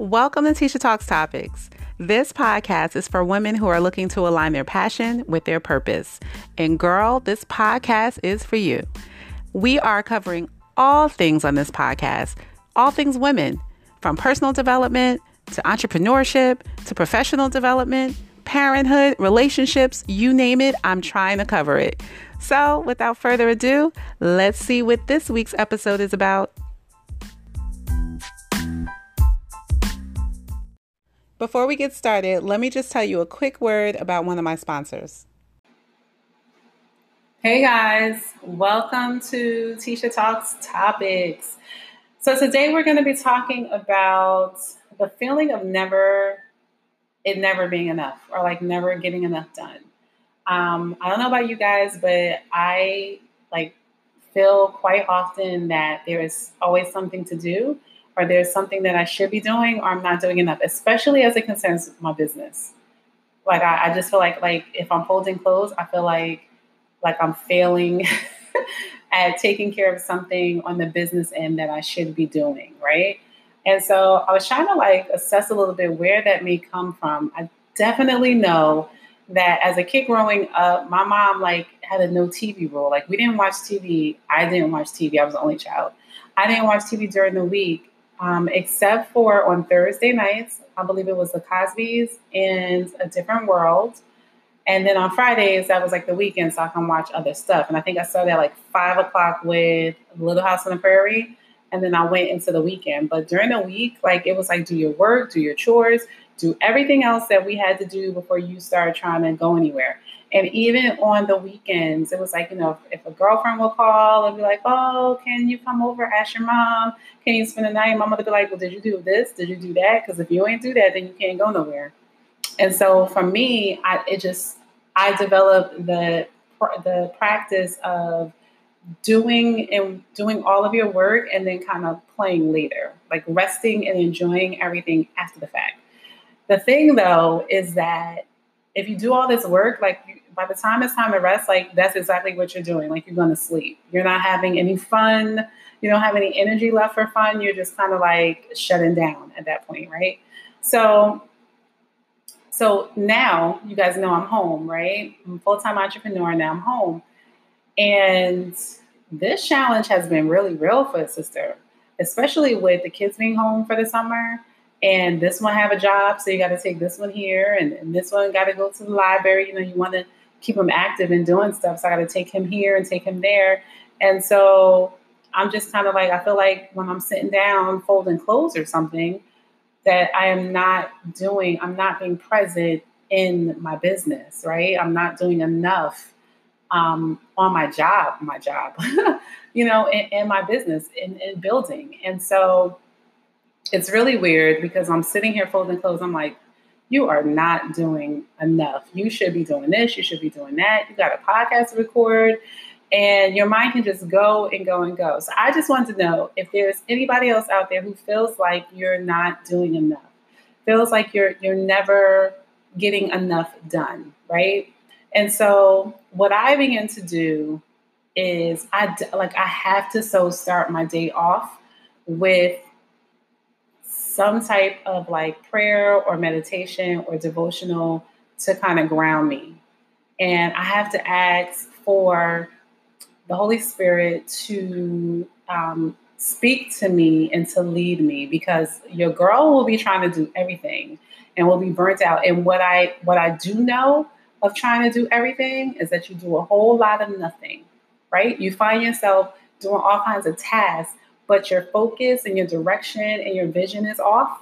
Welcome to Tisha Talks Topics. This podcast is for women who are looking to align their passion with their purpose. And girl, this podcast is for you. We are covering all things on this podcast, all things women, from personal development to entrepreneurship to professional development, parenthood, relationships, you name it, I'm trying to cover it. So, without further ado, let's see what this week's episode is about. Before we get started, let me just tell you a quick word about one of my sponsors. Hey guys, welcome to Tisha Talks Topics. So today we're going to be talking about the feeling of never it never being enough or like never getting enough done. Um, I don't know about you guys, but I like feel quite often that there is always something to do or there's something that I should be doing or I'm not doing enough, especially as it concerns my business. Like I, I just feel like like if I'm folding clothes, I feel like like I'm failing at taking care of something on the business end that I should be doing, right? And so I was trying to like assess a little bit where that may come from. I definitely know that as a kid growing up, my mom like had a no TV rule. Like we didn't watch TV. I didn't watch TV. I was the only child. I didn't watch TV during the week um, except for on Thursday nights. I believe it was the Cosby's and A Different World. And then on Fridays, that was like the weekend, so I can watch other stuff. And I think I started at like five o'clock with Little House on the Prairie. And then I went into the weekend. But during the week, like it was like do your work, do your chores, do everything else that we had to do before you start trying to go anywhere. And even on the weekends, it was like, you know, if, if a girlfriend will call and be like, oh, can you come over, ask your mom, can you spend the night? My mother be like, well, did you do this? Did you do that? Because if you ain't do that, then you can't go nowhere. And so for me, I, it just, I developed the, the practice of doing and doing all of your work and then kind of playing later, like resting and enjoying everything after the fact. The thing though is that if you do all this work, like by the time it's time to rest, like that's exactly what you're doing. Like you're going to sleep. You're not having any fun. You don't have any energy left for fun. You're just kind of like shutting down at that point, right? So, so now you guys know I'm home, right? I'm full time entrepreneur. Now I'm home, and this challenge has been really real for a sister, especially with the kids being home for the summer and this one have a job, so you got to take this one here, and, and this one got to go to the library. You know, you want to keep him active and doing stuff. So I got to take him here and take him there. And so I'm just kind of like, I feel like when I'm sitting down folding clothes or something, that I am not doing, I'm not being present in my business, right? I'm not doing enough um, on my job, my job, you know, in, in my business, in, in building. And so it's really weird because I'm sitting here folding clothes. I'm like, you are not doing enough. You should be doing this. You should be doing that. You got a podcast to record, and your mind can just go and go and go. So I just want to know if there's anybody else out there who feels like you're not doing enough, feels like you're you're never getting enough done, right? And so what I begin to do is I like I have to so start my day off with some type of like prayer or meditation or devotional to kind of ground me. And I have to ask for the Holy Spirit to um, speak to me and to lead me because your girl will be trying to do everything and will be burnt out. And what I what I do know of trying to do everything is that you do a whole lot of nothing, right? You find yourself doing all kinds of tasks but your focus and your direction and your vision is off.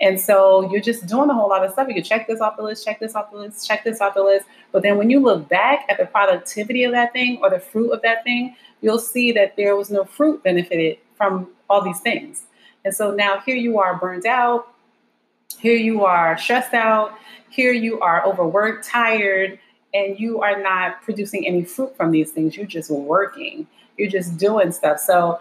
And so you're just doing a whole lot of stuff. You can check this off the list, check this off the list, check this off the list. But then when you look back at the productivity of that thing or the fruit of that thing, you'll see that there was no fruit benefited from all these things. And so now here you are burnt out, here you are stressed out, here you are overworked, tired, and you are not producing any fruit from these things. You're just working, you're just doing stuff. So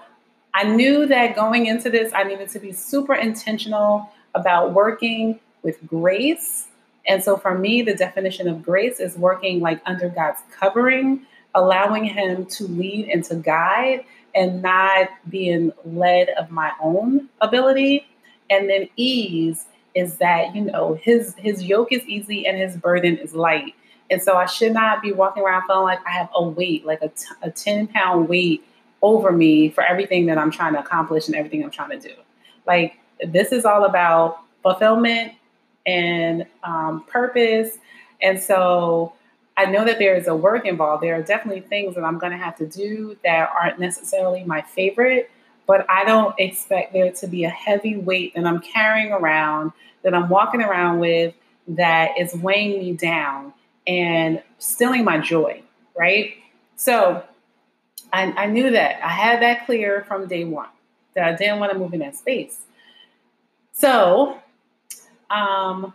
I knew that going into this, I needed to be super intentional about working with grace. And so for me, the definition of grace is working like under God's covering, allowing Him to lead and to guide, and not being led of my own ability. And then ease is that, you know, his his yoke is easy and his burden is light. And so I should not be walking around feeling like I have a weight, like a, t- a 10 pound weight over me for everything that I'm trying to accomplish and everything I'm trying to do. Like, this is all about fulfillment and um, purpose. And so I know that there is a work involved. There are definitely things that I'm going to have to do that aren't necessarily my favorite, but I don't expect there to be a heavy weight that I'm carrying around, that I'm walking around with, that is weighing me down and stealing my joy, right? So I, I knew that. I had that clear from day one that I didn't want to move in that space. So, um,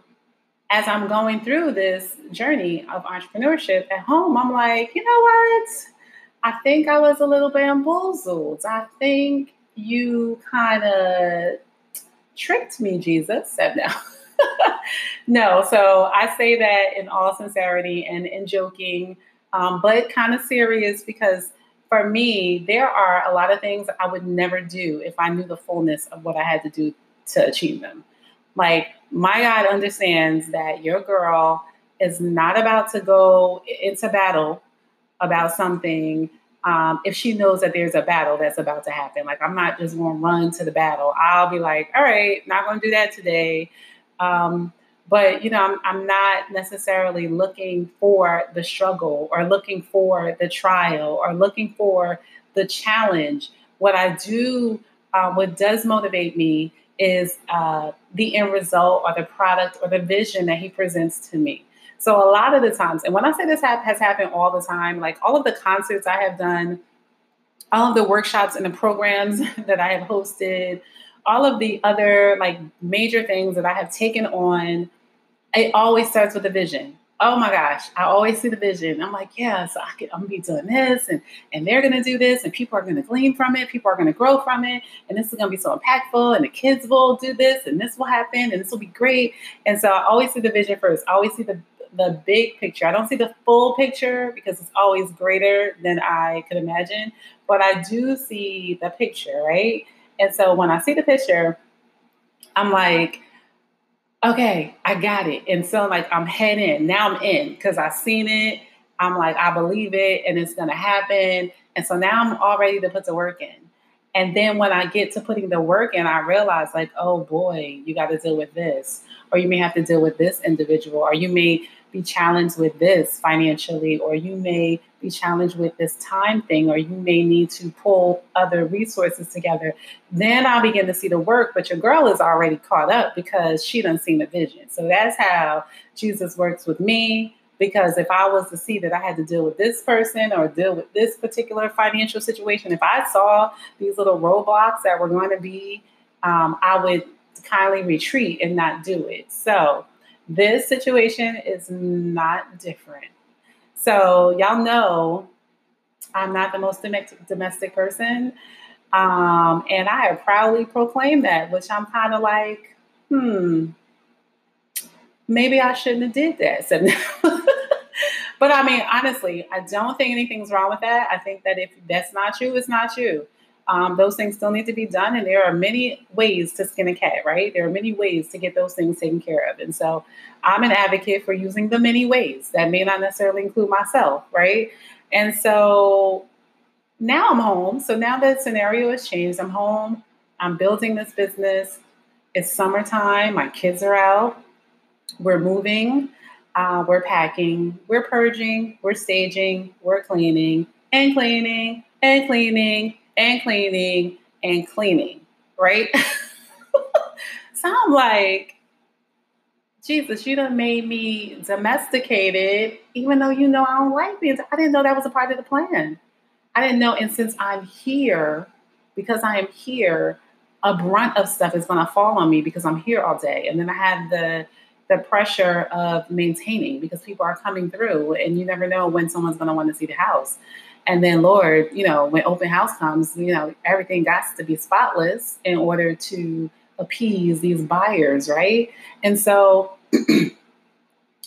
as I'm going through this journey of entrepreneurship at home, I'm like, you know what? I think I was a little bamboozled. I think you kind of tricked me, Jesus. Said no. no, so I say that in all sincerity and in joking, um, but kind of serious because for me, there are a lot of things I would never do if I knew the fullness of what I had to do to achieve them. Like, my God understands that your girl is not about to go into battle about something um, if she knows that there's a battle that's about to happen. Like, I'm not just going to run to the battle. I'll be like, all right, not going to do that today. Um, but you know, I'm, I'm not necessarily looking for the struggle or looking for the trial or looking for the challenge. What I do, uh, what does motivate me is uh, the end result or the product or the vision that he presents to me. So a lot of the times, and when I say this has happened all the time, like all of the concerts I have done, all of the workshops and the programs that I have hosted, all of the other like major things that I have taken on, it always starts with a vision. Oh my gosh, I always see the vision. I'm like, yeah, so I could, I'm gonna be doing this, and and they're gonna do this, and people are gonna glean from it. People are gonna grow from it, and this is gonna be so impactful. And the kids will do this, and this will happen, and this will be great. And so I always see the vision first. I always see the the big picture. I don't see the full picture because it's always greater than I could imagine, but I do see the picture, right? And so when I see the picture, I'm like, okay, I got it. And so like I'm heading. Now I'm in because I've seen it. I'm like, I believe it and it's gonna happen. And so now I'm all ready to put the work in. And then when I get to putting the work in, I realize like, oh boy, you got to deal with this, or you may have to deal with this individual, or you may be challenged with this financially, or you may be challenged with this time thing, or you may need to pull other resources together. Then I'll begin to see the work, but your girl is already caught up because she doesn't see the vision. So that's how Jesus works with me. Because if I was to see that I had to deal with this person or deal with this particular financial situation, if I saw these little roadblocks that were going to be, um, I would kindly retreat and not do it. So this situation is not different. So, y'all know I'm not the most domestic person. Um, and I have proudly proclaimed that, which I'm kind of like, hmm, maybe I shouldn't have did that. But I mean, honestly, I don't think anything's wrong with that. I think that if that's not you, it's not you um, those things still need to be done. And there are many ways to skin a cat, right? There are many ways to get those things taken care of. And so I'm an advocate for using the many ways. That may not necessarily include myself, right? And so now I'm home. So now the scenario has changed. I'm home. I'm building this business. It's summertime. My kids are out. We're moving. Uh, we're packing. We're purging. We're staging. We're cleaning and cleaning and cleaning and cleaning and cleaning, right? so I'm like, Jesus, you done made me domesticated, even though you know I don't like being. I didn't know that was a part of the plan. I didn't know. And since I'm here, because I am here, a brunt of stuff is going to fall on me because I'm here all day. And then I have the the pressure of maintaining because people are coming through, and you never know when someone's going to want to see the house. And then, Lord, you know, when open house comes, you know, everything got to be spotless in order to appease these buyers, right? And so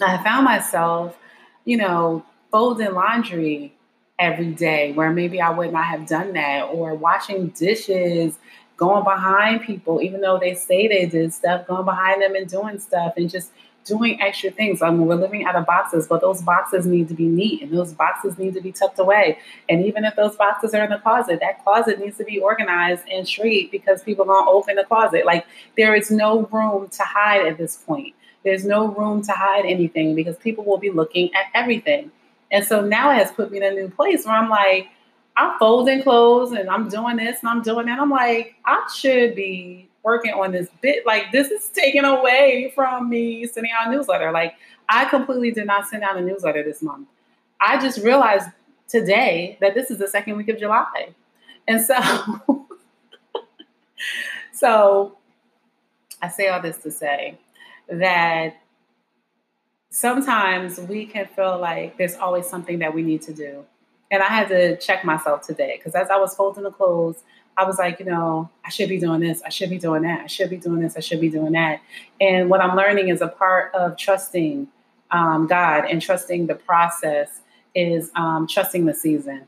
I found myself, you know, folding laundry every day where maybe I would not have done that, or washing dishes, going behind people, even though they say they did stuff, going behind them and doing stuff and just doing extra things. I mean, we're living out of boxes, but those boxes need to be neat and those boxes need to be tucked away. And even if those boxes are in the closet, that closet needs to be organized and straight because people don't open the closet. Like there is no room to hide at this point. There's no room to hide anything because people will be looking at everything. And so now it has put me in a new place where I'm like, I'm folding clothes and I'm doing this and I'm doing that. I'm like, I should be working on this bit. Like, this is taken away from me sending out a newsletter. Like, I completely did not send out a newsletter this month. I just realized today that this is the second week of July. And so, so I say all this to say that sometimes we can feel like there's always something that we need to do. And I had to check myself today because as I was folding the clothes, I was like, you know, I should be doing this, I should be doing that, I should be doing this, I should be doing that. And what I'm learning is a part of trusting um, God and trusting the process is um, trusting the season,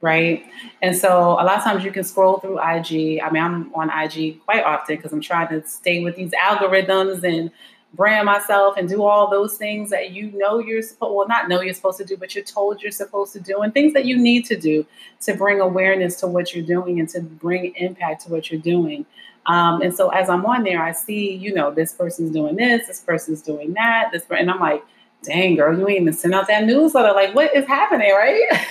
right? And so a lot of times you can scroll through IG. I mean, I'm on IG quite often because I'm trying to stay with these algorithms and brand myself and do all those things that you know you're supposed well not know you're supposed to do but you're told you're supposed to do and things that you need to do to bring awareness to what you're doing and to bring impact to what you're doing. Um, and so as i'm on there i see you know this person's doing this this person's doing that this and i'm like dang girl you ain't even sent out that newsletter. Like what is happening? Right?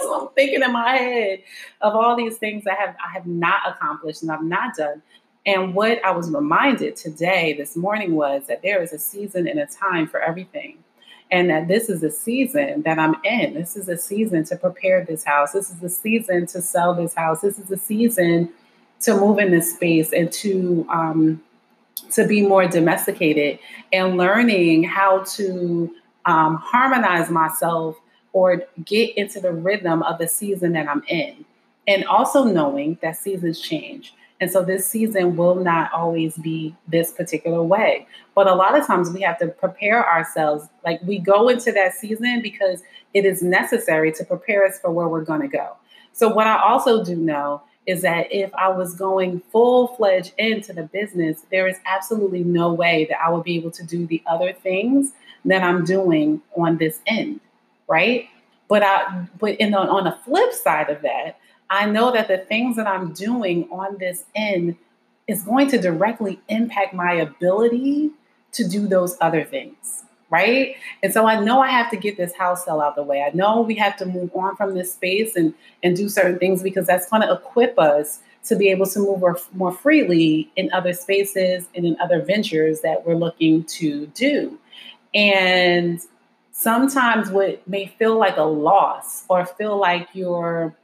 So i'm thinking in my head of all these things i have i have not accomplished and i've not done and what I was reminded today, this morning, was that there is a season and a time for everything. And that this is a season that I'm in. This is a season to prepare this house. This is a season to sell this house. This is a season to move in this space and to um, to be more domesticated and learning how to um, harmonize myself or get into the rhythm of the season that I'm in. And also knowing that seasons change. And so this season will not always be this particular way. But a lot of times we have to prepare ourselves. Like we go into that season because it is necessary to prepare us for where we're going to go. So, what I also do know is that if I was going full fledged into the business, there is absolutely no way that I would be able to do the other things that I'm doing on this end, right? But I, but in the, on the flip side of that, I know that the things that I'm doing on this end is going to directly impact my ability to do those other things. Right. And so I know I have to get this house sale out the way. I know we have to move on from this space and, and do certain things because that's going to equip us to be able to move more freely in other spaces and in other ventures that we're looking to do. And sometimes what may feel like a loss or feel like you're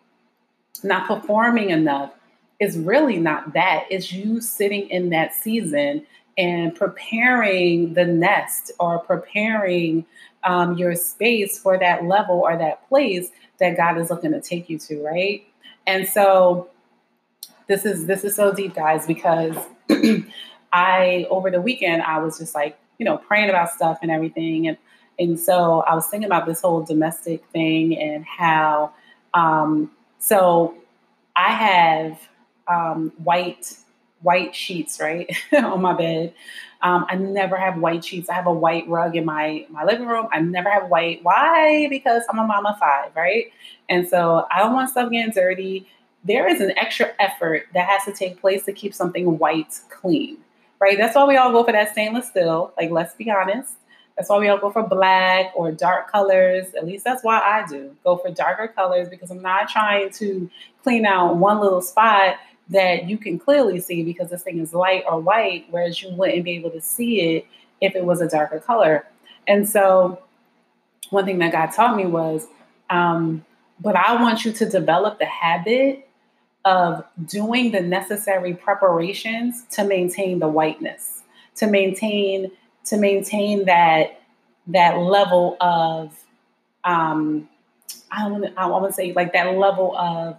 not performing enough is really not that. It's you sitting in that season and preparing the nest or preparing um, your space for that level or that place that God is looking to take you to, right? And so this is this is so deep, guys, because I over the weekend I was just like, you know, praying about stuff and everything. And and so I was thinking about this whole domestic thing and how um, so I have um, white white sheets right on my bed. Um, I never have white sheets. I have a white rug in my my living room. I never have white. Why? Because I'm a mama five, right? And so I don't want stuff getting dirty. There is an extra effort that has to take place to keep something white clean, right? That's why we all go for that stainless steel. Like, let's be honest. That's why we all go for black or dark colors. At least that's why I do. Go for darker colors because I'm not trying to clean out one little spot that you can clearly see because this thing is light or white, whereas you wouldn't be able to see it if it was a darker color. And so, one thing that God taught me was, um, but I want you to develop the habit of doing the necessary preparations to maintain the whiteness, to maintain to maintain that that level of um, I don't want to, I want to say like that level of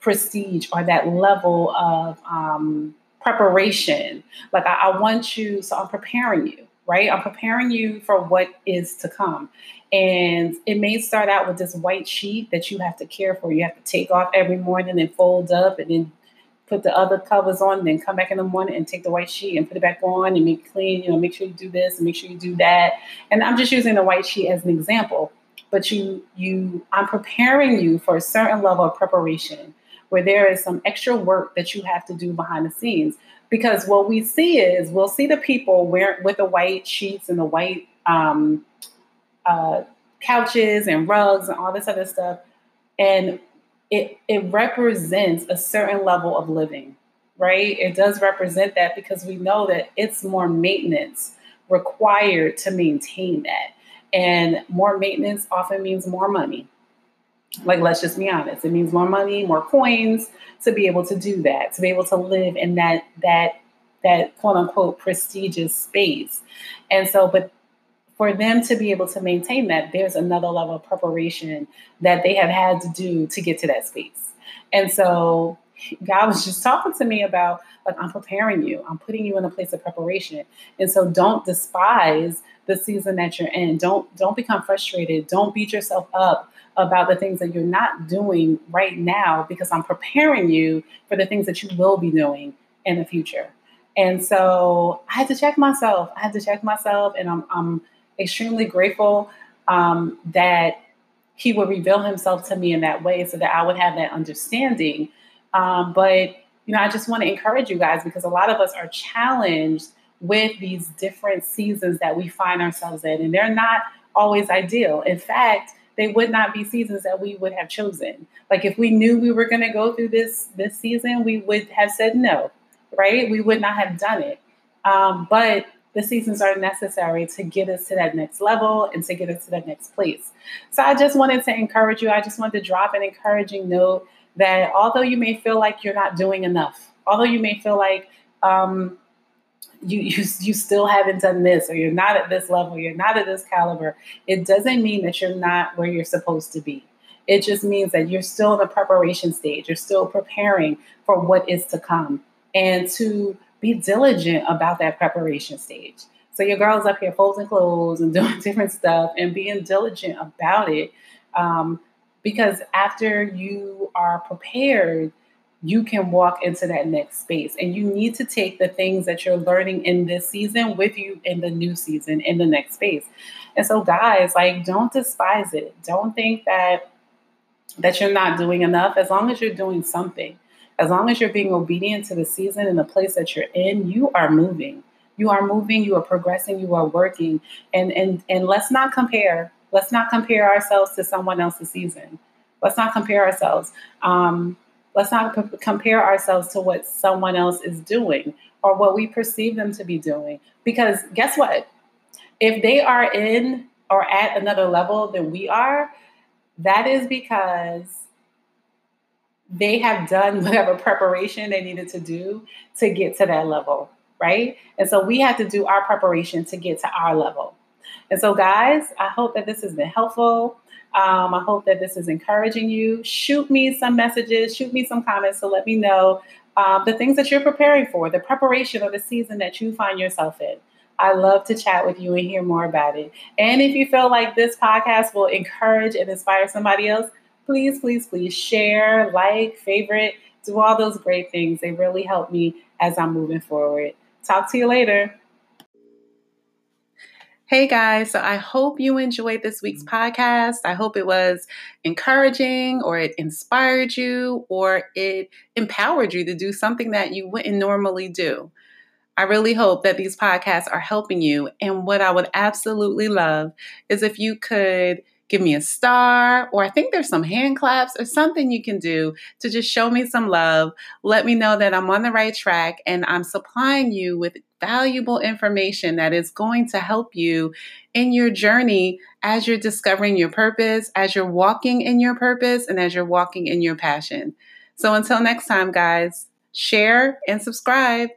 prestige or that level of um, preparation. Like I, I want you, so I'm preparing you, right? I'm preparing you for what is to come. And it may start out with this white sheet that you have to care for. You have to take off every morning and fold up and then put the other covers on, then come back in the morning and take the white sheet and put it back on and make clean, you know, make sure you do this and make sure you do that. And I'm just using the white sheet as an example. But you you I'm preparing you for a certain level of preparation where there is some extra work that you have to do behind the scenes. Because what we see is we'll see the people wearing with the white sheets and the white um, uh, couches and rugs and all this other stuff. And it, it represents a certain level of living, right? It does represent that because we know that it's more maintenance required to maintain that. And more maintenance often means more money. Like, let's just be honest, it means more money, more coins to be able to do that, to be able to live in that, that, that quote unquote prestigious space. And so, but for them to be able to maintain that, there's another level of preparation that they have had to do to get to that space. And so God was just talking to me about, like, I'm preparing you, I'm putting you in a place of preparation. And so don't despise the season that you're in. Don't don't become frustrated. Don't beat yourself up about the things that you're not doing right now because I'm preparing you for the things that you will be doing in the future. And so I had to check myself. I had to check myself and I'm I'm extremely grateful um, that he would reveal himself to me in that way so that I would have that understanding. Um, but, you know, I just want to encourage you guys because a lot of us are challenged with these different seasons that we find ourselves in, and they're not always ideal. In fact, they would not be seasons that we would have chosen. Like if we knew we were going to go through this this season, we would have said no, right? We would not have done it. Um, but the seasons are necessary to get us to that next level and to get us to that next place. So I just wanted to encourage you. I just wanted to drop an encouraging note that although you may feel like you're not doing enough, although you may feel like um, you, you you still haven't done this or you're not at this level, you're not at this caliber, it doesn't mean that you're not where you're supposed to be. It just means that you're still in the preparation stage. You're still preparing for what is to come. And to be diligent about that preparation stage. So your girl's up here folding clothes and doing different stuff and being diligent about it. Um, because after you are prepared, you can walk into that next space. And you need to take the things that you're learning in this season with you in the new season, in the next space. And so, guys, like, don't despise it. Don't think that that you're not doing enough as long as you're doing something as long as you're being obedient to the season and the place that you're in, you are moving. You are moving, you are progressing, you are working. And and and let's not compare. Let's not compare ourselves to someone else's season. Let's not compare ourselves. Um, let's not p- compare ourselves to what someone else is doing or what we perceive them to be doing. Because guess what? If they are in or at another level than we are, that is because they have done whatever preparation they needed to do to get to that level, right? And so we have to do our preparation to get to our level. And so, guys, I hope that this has been helpful. Um, I hope that this is encouraging you. Shoot me some messages, shoot me some comments to let me know um, the things that you're preparing for, the preparation or the season that you find yourself in. I love to chat with you and hear more about it. And if you feel like this podcast will encourage and inspire somebody else, please, please, please share, like, favorite, do all those great things. They really help me as I'm moving forward. Talk to you later. Hey guys, so I hope you enjoyed this week's podcast. I hope it was encouraging or it inspired you or it empowered you to do something that you wouldn't normally do. I really hope that these podcasts are helping you. And what I would absolutely love is if you could give me a star, or I think there's some hand claps or something you can do to just show me some love. Let me know that I'm on the right track and I'm supplying you with valuable information that is going to help you in your journey as you're discovering your purpose, as you're walking in your purpose, and as you're walking in your passion. So until next time, guys, share and subscribe.